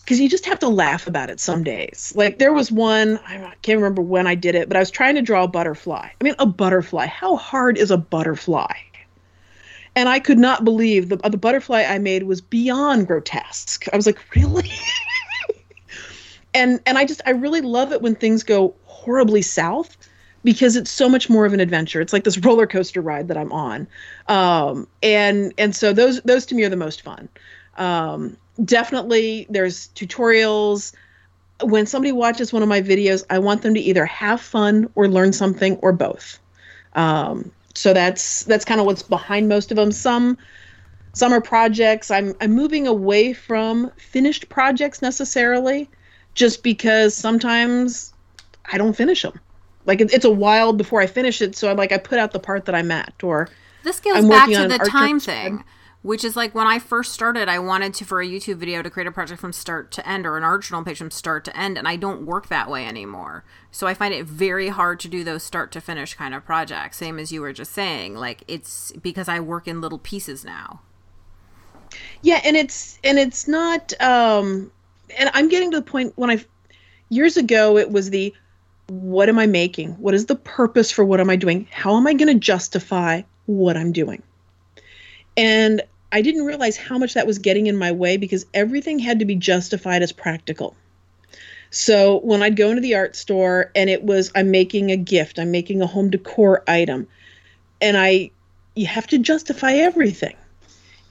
C: because you just have to laugh about it some days. Like there was one, I can't remember when I did it, but I was trying to draw a butterfly. I mean, a butterfly. How hard is a butterfly? And I could not believe the the butterfly I made was beyond grotesque. I was like, really? and and I just I really love it when things go horribly south because it's so much more of an adventure. It's like this roller coaster ride that I'm on, um, and and so those those to me are the most fun. Um, definitely there's tutorials. When somebody watches one of my videos i want them to either have fun or learn something or both. Um, so that's that's kind of what's behind most of them. Some some are projects. I'm i'm moving away from finished projects necessarily just because sometimes i don't finish them like it, it's a while before i finish it so i'm like i put out the part that i'm at or
A: this goes
C: I'm
A: back to the time thing which is like when i first started i wanted to for a youtube video to create a project from start to end or an art journal page from start to end and i don't work that way anymore. So i find it very hard to do those start to finish kind of projects same as you were just saying. Like it's because i work in little pieces now.
C: Yeah, and it's and it's not um and I'm getting to the point when I years ago it was the what am I making? What is the purpose for what am I doing? How am I going to justify what I'm doing? And I didn't realize how much that was getting in my way because everything had to be justified as practical. So when I'd go into the art store and it was I'm making a gift, I'm making a home decor item, and I you have to justify everything.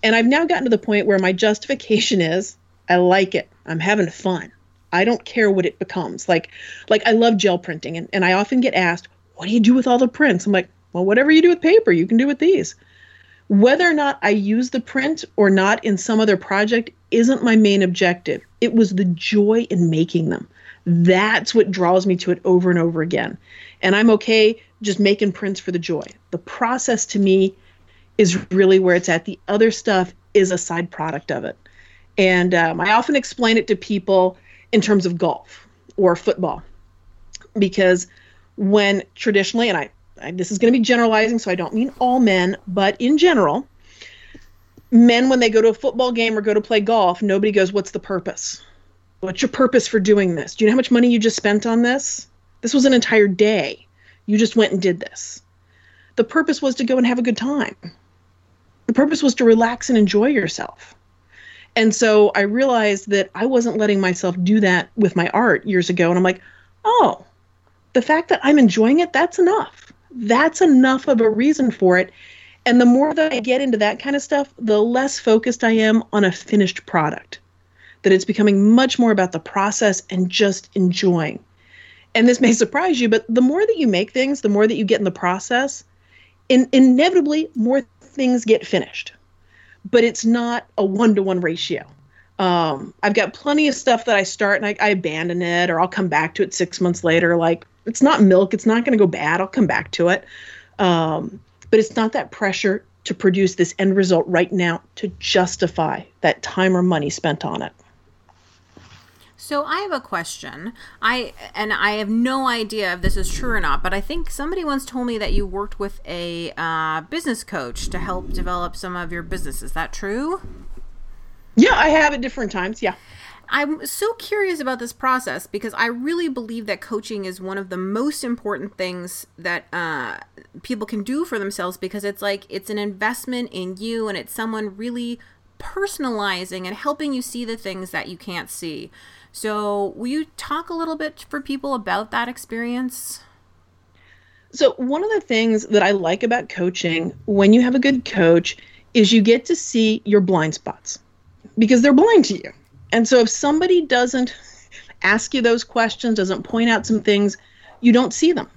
C: And I've now gotten to the point where my justification is I like it. I'm having fun. I don't care what it becomes. Like like I love gel printing and, and I often get asked, what do you do with all the prints? I'm like, well, whatever you do with paper, you can do with these. Whether or not I use the print or not in some other project isn't my main objective. It was the joy in making them. That's what draws me to it over and over again. And I'm okay just making prints for the joy. The process to me is really where it's at. The other stuff is a side product of it. And um, I often explain it to people in terms of golf or football because when traditionally, and I, I this is going to be generalizing, so I don't mean all men, but in general, men, when they go to a football game or go to play golf, nobody goes, What's the purpose? What's your purpose for doing this? Do you know how much money you just spent on this? This was an entire day. You just went and did this. The purpose was to go and have a good time. The purpose was to relax and enjoy yourself. And so I realized that I wasn't letting myself do that with my art years ago. And I'm like, oh, the fact that I'm enjoying it, that's enough. That's enough of a reason for it. And the more that I get into that kind of stuff, the less focused I am on a finished product. That it's becoming much more about the process and just enjoying. And this may surprise you, but the more that you make things, the more that you get in the process, in, inevitably more things get finished. But it's not a one to one ratio. Um, I've got plenty of stuff that I start and I, I abandon it, or I'll come back to it six months later. Like it's not milk; it's not going to go bad. I'll come back to it. Um, but it's not that pressure to produce this end result right now to justify that time or money spent on it.
A: So I have a question. I and I have no idea if this is true or not, but I think somebody once told me that you worked with a uh, business coach to help develop some of your business. Is that true?
C: Yeah, I have at different times. Yeah.
A: I'm so curious about this process because I really believe that coaching is one of the most important things that uh, people can do for themselves because it's like it's an investment in you and it's someone really personalizing and helping you see the things that you can't see. So, will you talk a little bit for people about that experience?
C: So, one of the things that I like about coaching when you have a good coach is you get to see your blind spots because they're blind to you. And so, if somebody doesn't ask you those questions, doesn't point out some things, you don't see them.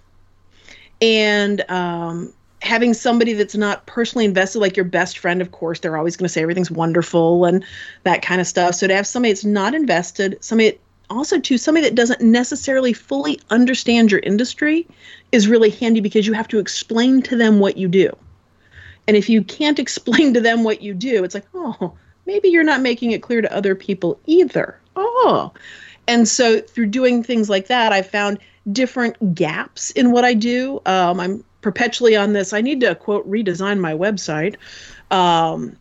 C: And um, having somebody that's not personally invested, like your best friend, of course, they're always going to say everything's wonderful and that kind of stuff. So to have somebody that's not invested, somebody also too somebody that doesn't necessarily fully understand your industry is really handy because you have to explain to them what you do. And if you can't explain to them what you do, it's like, oh, maybe you're not making it clear to other people either. Oh. And so through doing things like that, I've found different gaps in what I do. Um, I'm perpetually on this. I need to quote redesign my website. Um,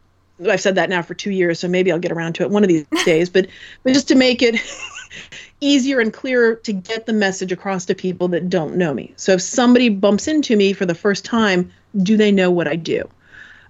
C: I've said that now for two years, so maybe I'll get around to it one of these days. But but just to make it easier and clearer to get the message across to people that don't know me. So if somebody bumps into me for the first time, do they know what I do?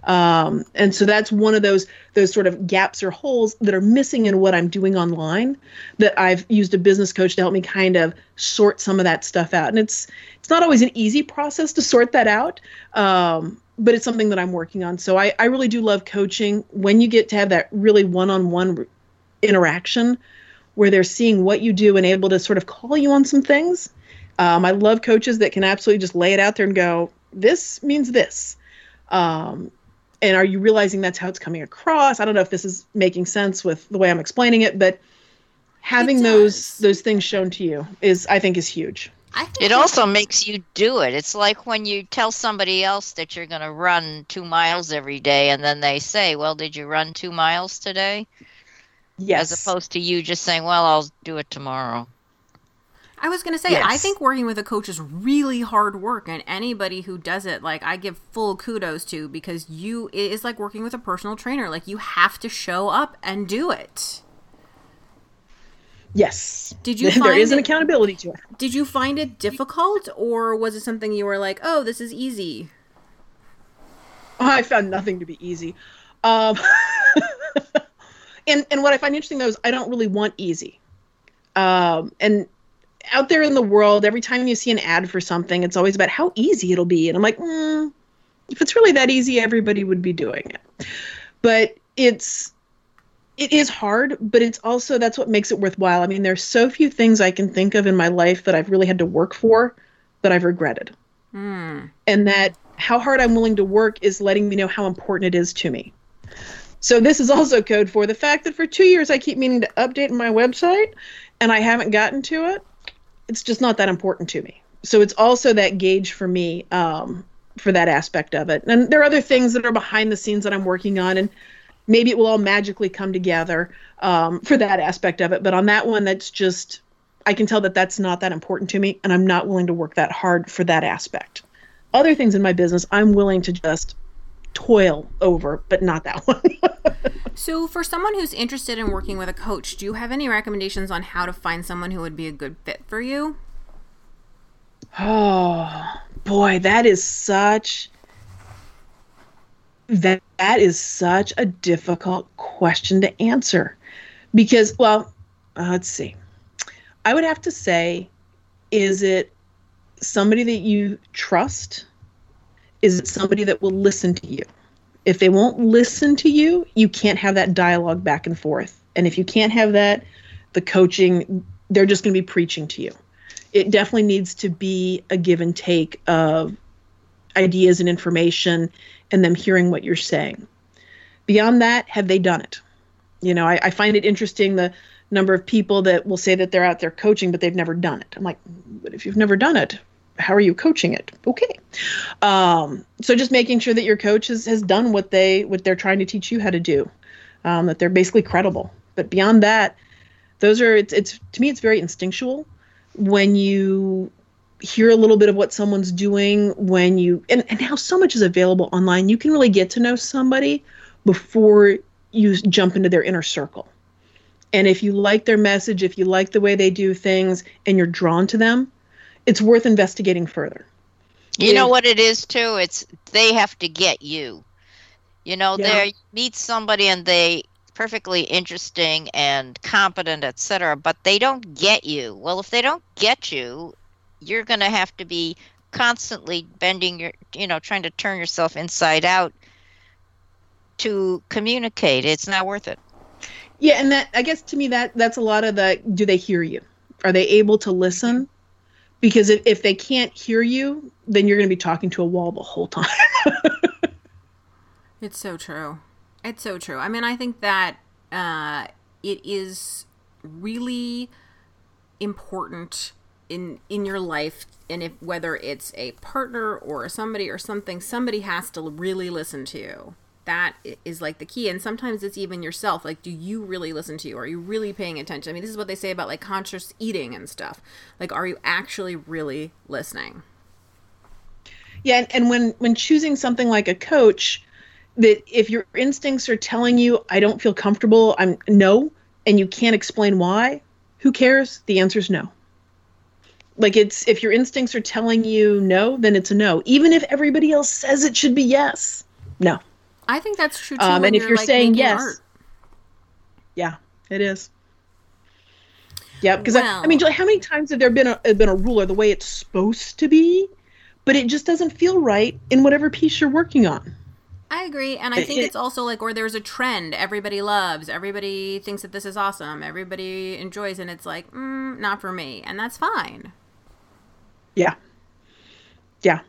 C: Um, and so that's one of those those sort of gaps or holes that are missing in what I'm doing online. That I've used a business coach to help me kind of sort some of that stuff out. And it's it's not always an easy process to sort that out, um, but it's something that I'm working on. So I, I really do love coaching when you get to have that really one-on-one interaction where they're seeing what you do and able to sort of call you on some things. Um, I love coaches that can absolutely just lay it out there and go, "This means this." Um, and are you realizing that's how it's coming across? I don't know if this is making sense with the way I'm explaining it, but having those those things shown to you is I think is huge.
B: It also makes you do it. It's like when you tell somebody else that you're going to run 2 miles every day and then they say, "Well, did you run 2 miles today?"
C: Yes.
B: As opposed to you just saying, "Well, I'll do it tomorrow."
A: I was going to say, yes. I think working with a coach is really hard work, and anybody who does it, like, I give full kudos to because you, it is like working with a personal trainer. Like, you have to show up and do it.
C: Yes.
A: Did you?
C: there is an accountability to it.
A: Did you find it difficult, or was it something you were like, "Oh, this is easy"?
C: I found nothing to be easy. Um, and and what I find interesting though is I don't really want easy. Um, and out there in the world, every time you see an ad for something, it's always about how easy it'll be. And I'm like, mm, if it's really that easy, everybody would be doing it. But it's it is hard, but it's also that's what makes it worthwhile. I mean, there's so few things I can think of in my life that I've really had to work for that I've regretted.
A: Mm.
C: And that how hard I'm willing to work is letting me know how important it is to me. So this is also code for the fact that for 2 years I keep meaning to update my website and I haven't gotten to it it's just not that important to me. So it's also that gauge for me um, for that aspect of it. And there are other things that are behind the scenes that I'm working on, and maybe it will all magically come together um, for that aspect of it. But on that one, that's just I can tell that that's not that important to me, and I'm not willing to work that hard for that aspect. Other things in my business, I'm willing to just toil over, but not that one.
A: so, for someone who's interested in working with a coach, do you have any recommendations on how to find someone who would be a good fit for you?
C: Oh, boy, that is such that that is such a difficult question to answer because well, uh, let's see. I would have to say is it somebody that you trust is it somebody that will listen to you? If they won't listen to you, you can't have that dialogue back and forth. And if you can't have that, the coaching, they're just going to be preaching to you. It definitely needs to be a give and take of ideas and information and them hearing what you're saying. Beyond that, have they done it? You know, I, I find it interesting the number of people that will say that they're out there coaching, but they've never done it. I'm like, but if you've never done it, how are you coaching it? Okay. Um, so just making sure that your coach has, has done what they what they're trying to teach you how to do, um, that they're basically credible. But beyond that, those are it's, it's to me it's very instinctual when you hear a little bit of what someone's doing when you and, and how so much is available online you can really get to know somebody before you jump into their inner circle and if you like their message if you like the way they do things and you're drawn to them it's worth investigating further.
B: You know what it is too? It's they have to get you. You know, yeah. they meet somebody and they perfectly interesting and competent, etc., but they don't get you. Well, if they don't get you, you're going to have to be constantly bending your, you know, trying to turn yourself inside out to communicate. It's not worth it.
C: Yeah, and that I guess to me that that's a lot of the do they hear you? Are they able to listen? because if, if they can't hear you then you're going to be talking to a wall the whole time
A: it's so true it's so true i mean i think that uh, it is really important in in your life and if whether it's a partner or somebody or something somebody has to really listen to you. That is like the key and sometimes it's even yourself. Like do you really listen to you? Are you really paying attention? I mean this is what they say about like conscious eating and stuff. Like are you actually really listening?
C: Yeah and, when when choosing something like a coach that if your instincts are telling you I don't feel comfortable, I'm no, and you can't explain why, who cares? The answer is no. Like it's if your instincts are telling you no, then it's a no. Even if everybody else says it should be yes. No.
A: I think that's true too.
C: Um, and if you're
A: like,
C: saying yes,
A: art.
C: Yeah, it is. Yeah, because I, I mean, how many times have there been a been a rule or the way it's supposed to be, but it just doesn't feel right in whatever piece you're working on?
A: I agree, and I think
C: it-
A: it's also like, or there's a trend everybody loves, everybody thinks that this is awesome, everybody enjoys, and it's like, mm, not for me, and that's fine.
C: Yeah, yeah.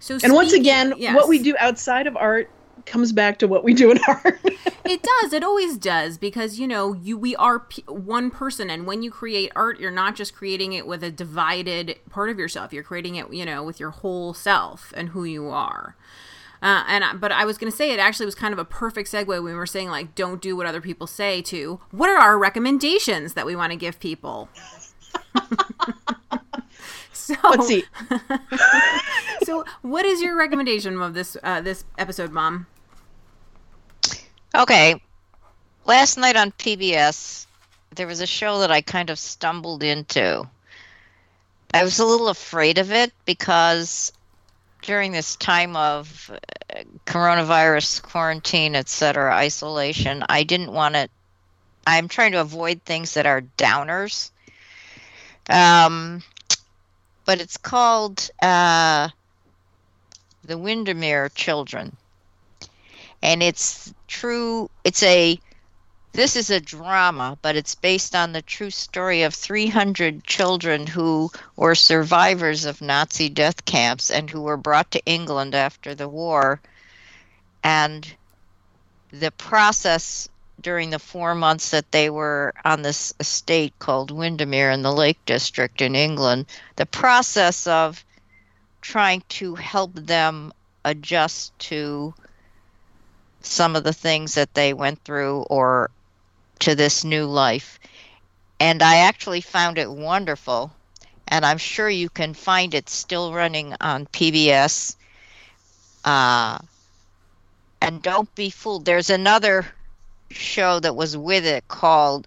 A: So,
C: And once again,
A: yes.
C: what we do outside of art comes back to what we do in art.
A: it does, it always does, because you know, you we are p- one person, and when you create art, you're not just creating it with a divided part of yourself. You're creating it, you know, with your whole self and who you are. Uh, and I, but I was going to say it actually was kind of a perfect segue when we were saying like don't do what other people say to what are our recommendations that we want to give people. so
C: Let's see.
A: so what is your recommendation of this uh, this episode, Mom?
B: Okay. Last night on PBS, there was a show that I kind of stumbled into. I was a little afraid of it because during this time of uh, coronavirus quarantine, etc., isolation, I didn't want to. I'm trying to avoid things that are downers. Um, but it's called uh, The Windermere Children. And it's true it's a this is a drama but it's based on the true story of 300 children who were survivors of nazi death camps and who were brought to england after the war. And the process during the four months that they were on this estate called windermere in the lake district in england the process of trying to help them adjust to some of the things that they went through or to this new life. And I actually found it wonderful. And I'm sure you can find it still running on PBS. Uh, and don't be fooled. There's another show that was with it called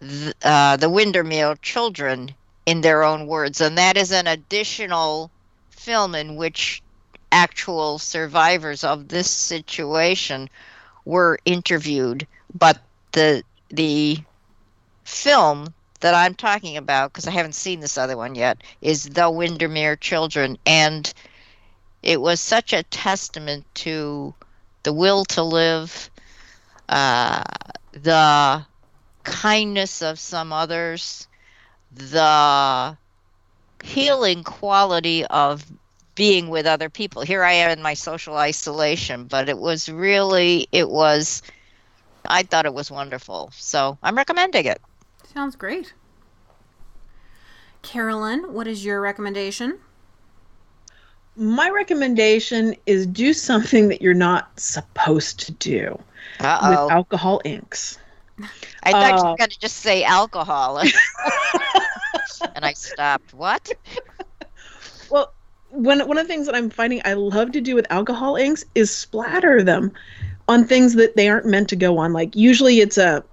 B: th- uh, The Windermere Children in their own words. And that is an additional film in which actual survivors of this situation were interviewed but the the film that I'm talking about because I haven't seen this other one yet is The Windermere Children and it was such a testament to the will to live uh, the kindness of some others the healing quality of being with other people. Here I am in my social isolation, but it was really, it was, I thought it was wonderful. So I'm recommending it.
A: Sounds great. Carolyn, what is your recommendation?
C: My recommendation is do something that you're not supposed to do
B: Uh
C: with
B: oh.
C: alcohol inks.
B: I thought you
C: uh,
B: were going to just say alcohol. and I stopped. What?
C: Well, one one of the things that I'm finding I love to do with alcohol inks is splatter them on things that they aren't meant to go on. Like usually it's a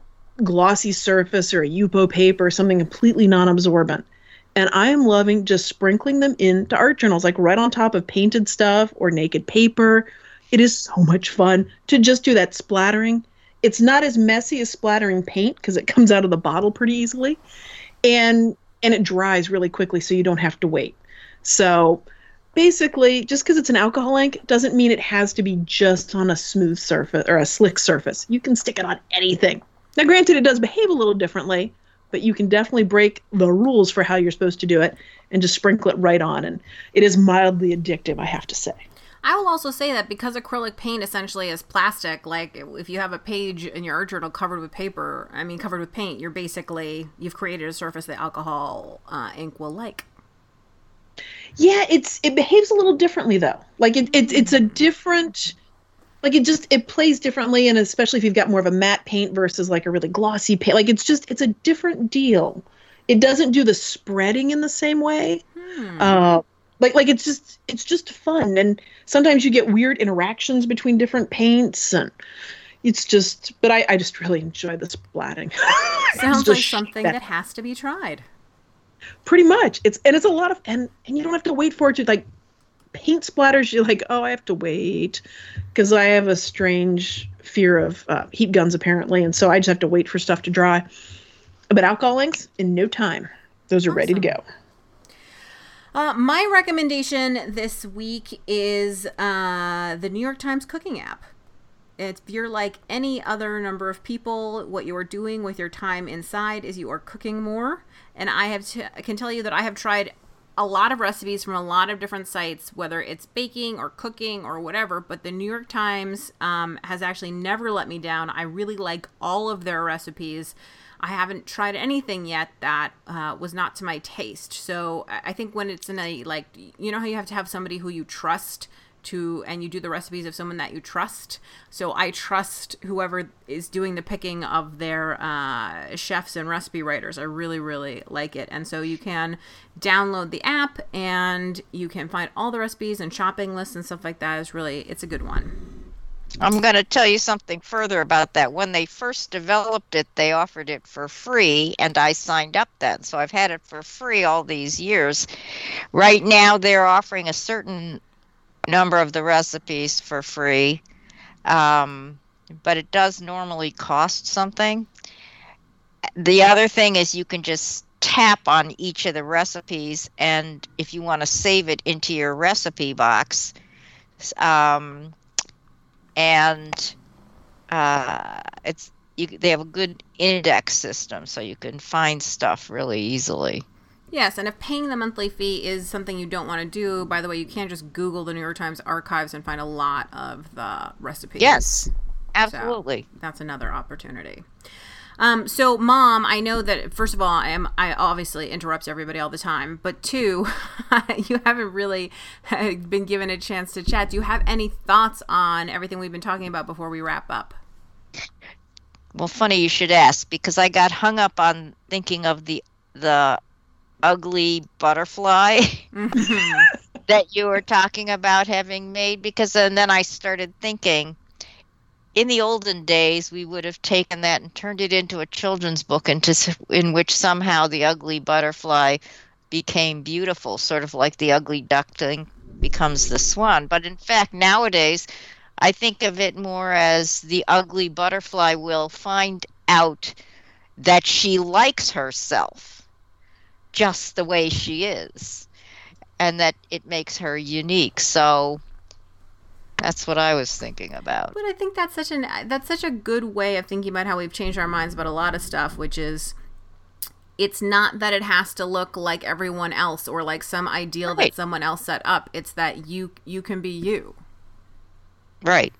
C: glossy surface or a Yupo paper or something completely non-absorbent. And I am loving just sprinkling them into art journals, like right on top of painted stuff or naked paper. It is so much fun to just do that splattering. It's not as messy as splattering paint because it comes out of the bottle pretty easily. And and it dries really quickly so you don't have to wait. So basically, just because it's an alcohol ink doesn't mean it has to be just on a smooth surface or a slick surface. You can stick it on anything. Now, granted, it does behave a little differently, but you can definitely break the rules for how you're supposed to do it and just sprinkle it right on. And it is mildly addictive, I have to say.
A: I will also say that because acrylic paint essentially is plastic, like if you have a page in your art journal covered with paper, I mean covered with paint, you're basically you've created a surface that alcohol uh, ink will like.
C: Yeah, it's it behaves a little differently though. Like it, it it's a different like it just it plays differently and especially if you've got more of a matte paint versus like a really glossy paint. Like it's just it's a different deal. It doesn't do the spreading in the same way.
A: Hmm.
C: Uh, like like it's just it's just fun and sometimes you get weird interactions between different paints and it's just but i i just really enjoy the splatting
A: Sounds like something that. that has to be tried.
C: Pretty much. It's and it's a lot of and and you don't have to wait for it to like paint splatters. You're like, oh, I have to wait because I have a strange fear of uh, heat guns apparently, and so I just have to wait for stuff to dry. But alcohol inks in no time, those are awesome. ready to go.
A: Uh, my recommendation this week is uh, the New York Times cooking app if you're like any other number of people, what you are doing with your time inside is you are cooking more. And I have to, can tell you that I have tried a lot of recipes from a lot of different sites, whether it's baking or cooking or whatever. But the New York Times um, has actually never let me down. I really like all of their recipes. I haven't tried anything yet that uh, was not to my taste. So I think when it's in a like, you know how you have to have somebody who you trust to and you do the recipes of someone that you trust? So i trust whoever is doing the picking of their uh, chefs and recipe writers. I really really like it. And so you can download the app and you can find all the recipes and shopping lists and stuff like that. Is really it's a good one
B: I'm going to tell you something further about that. When they first developed it, they offered it for free, and I signed up then. So I've had it for free all these years. Right now, they're offering a certain number of the recipes for free. Um, but it does normally cost something. The other thing is you can just tap on each of the recipes, and if you want to save it into your recipe box, um, and uh, it's you, they have a good index system, so you can find stuff really easily.
A: Yes, and if paying the monthly fee is something you don't want to do, by the way, you can just Google the New York Times archives and find a lot of the recipes.
B: Yes, absolutely.
A: So that's another opportunity. Um, so, mom, I know that first of all, I am I obviously interrupt everybody all the time, but two, you haven't really been given a chance to chat. Do you have any thoughts on everything we've been talking about before we wrap up?
B: Well, funny you should ask because I got hung up on thinking of the the ugly butterfly mm-hmm. that you were talking about having made because and then I started thinking in the olden days we would have taken that and turned it into a children's book into in which somehow the ugly butterfly became beautiful sort of like the ugly duckling becomes the swan. But in fact nowadays I think of it more as the ugly butterfly will find out that she likes herself just the way she is and that it makes her unique. So that's what I was thinking about.
A: But I think that's such an that's such a good way of thinking about how we've changed our minds about a lot of stuff, which is it's not that it has to look like everyone else or like some ideal right. that someone else set up. It's that you you can be you.
B: Right.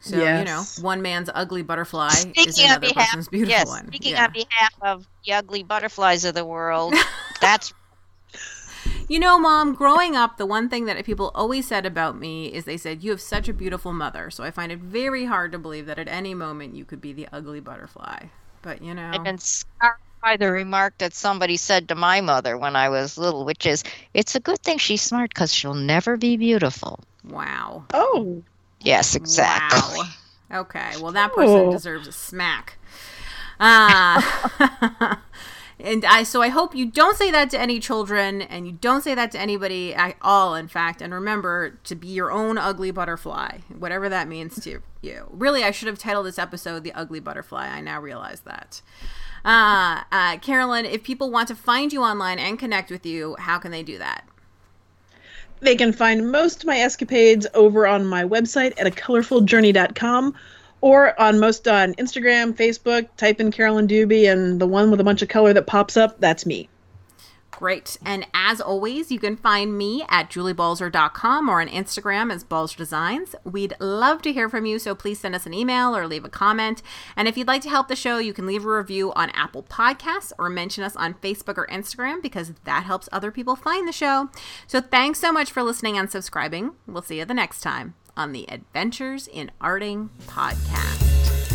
A: So yes. you know, one man's ugly butterfly speaking is another behalf, person's beautiful yes, one.
B: Speaking yeah. on behalf of the ugly butterflies of the world, that's.
A: You know, mom, growing up, the one thing that people always said about me is they said, You have such a beautiful mother. So I find it very hard to believe that at any moment you could be the ugly butterfly. But, you know.
B: And scarred by the remark that somebody said to my mother when I was little, which is, It's a good thing she's smart because she'll never be beautiful.
A: Wow.
C: Oh.
B: Yes, exactly.
A: Wow. Okay, well, that person oh. deserves a smack. Uh, and I so I hope you don't say that to any children, and you don't say that to anybody at all. In fact, and remember to be your own ugly butterfly, whatever that means to you. Really, I should have titled this episode "The Ugly Butterfly." I now realize that. Uh, uh, Carolyn, if people want to find you online and connect with you, how can they do that?
C: They can find most of my escapades over on my website at a colorfuljourney.com or on most uh, on Instagram, Facebook, type in Carolyn Dube and the one with a bunch of color that pops up, that's me.
A: Great. And as always, you can find me at juliebalzer.com or on Instagram as Balzer Designs. We'd love to hear from you, so please send us an email or leave a comment. And if you'd like to help the show, you can leave a review on Apple Podcasts or mention us on Facebook or Instagram because that helps other people find the show. So thanks so much for listening and subscribing. We'll see you the next time on the Adventures in Arting podcast.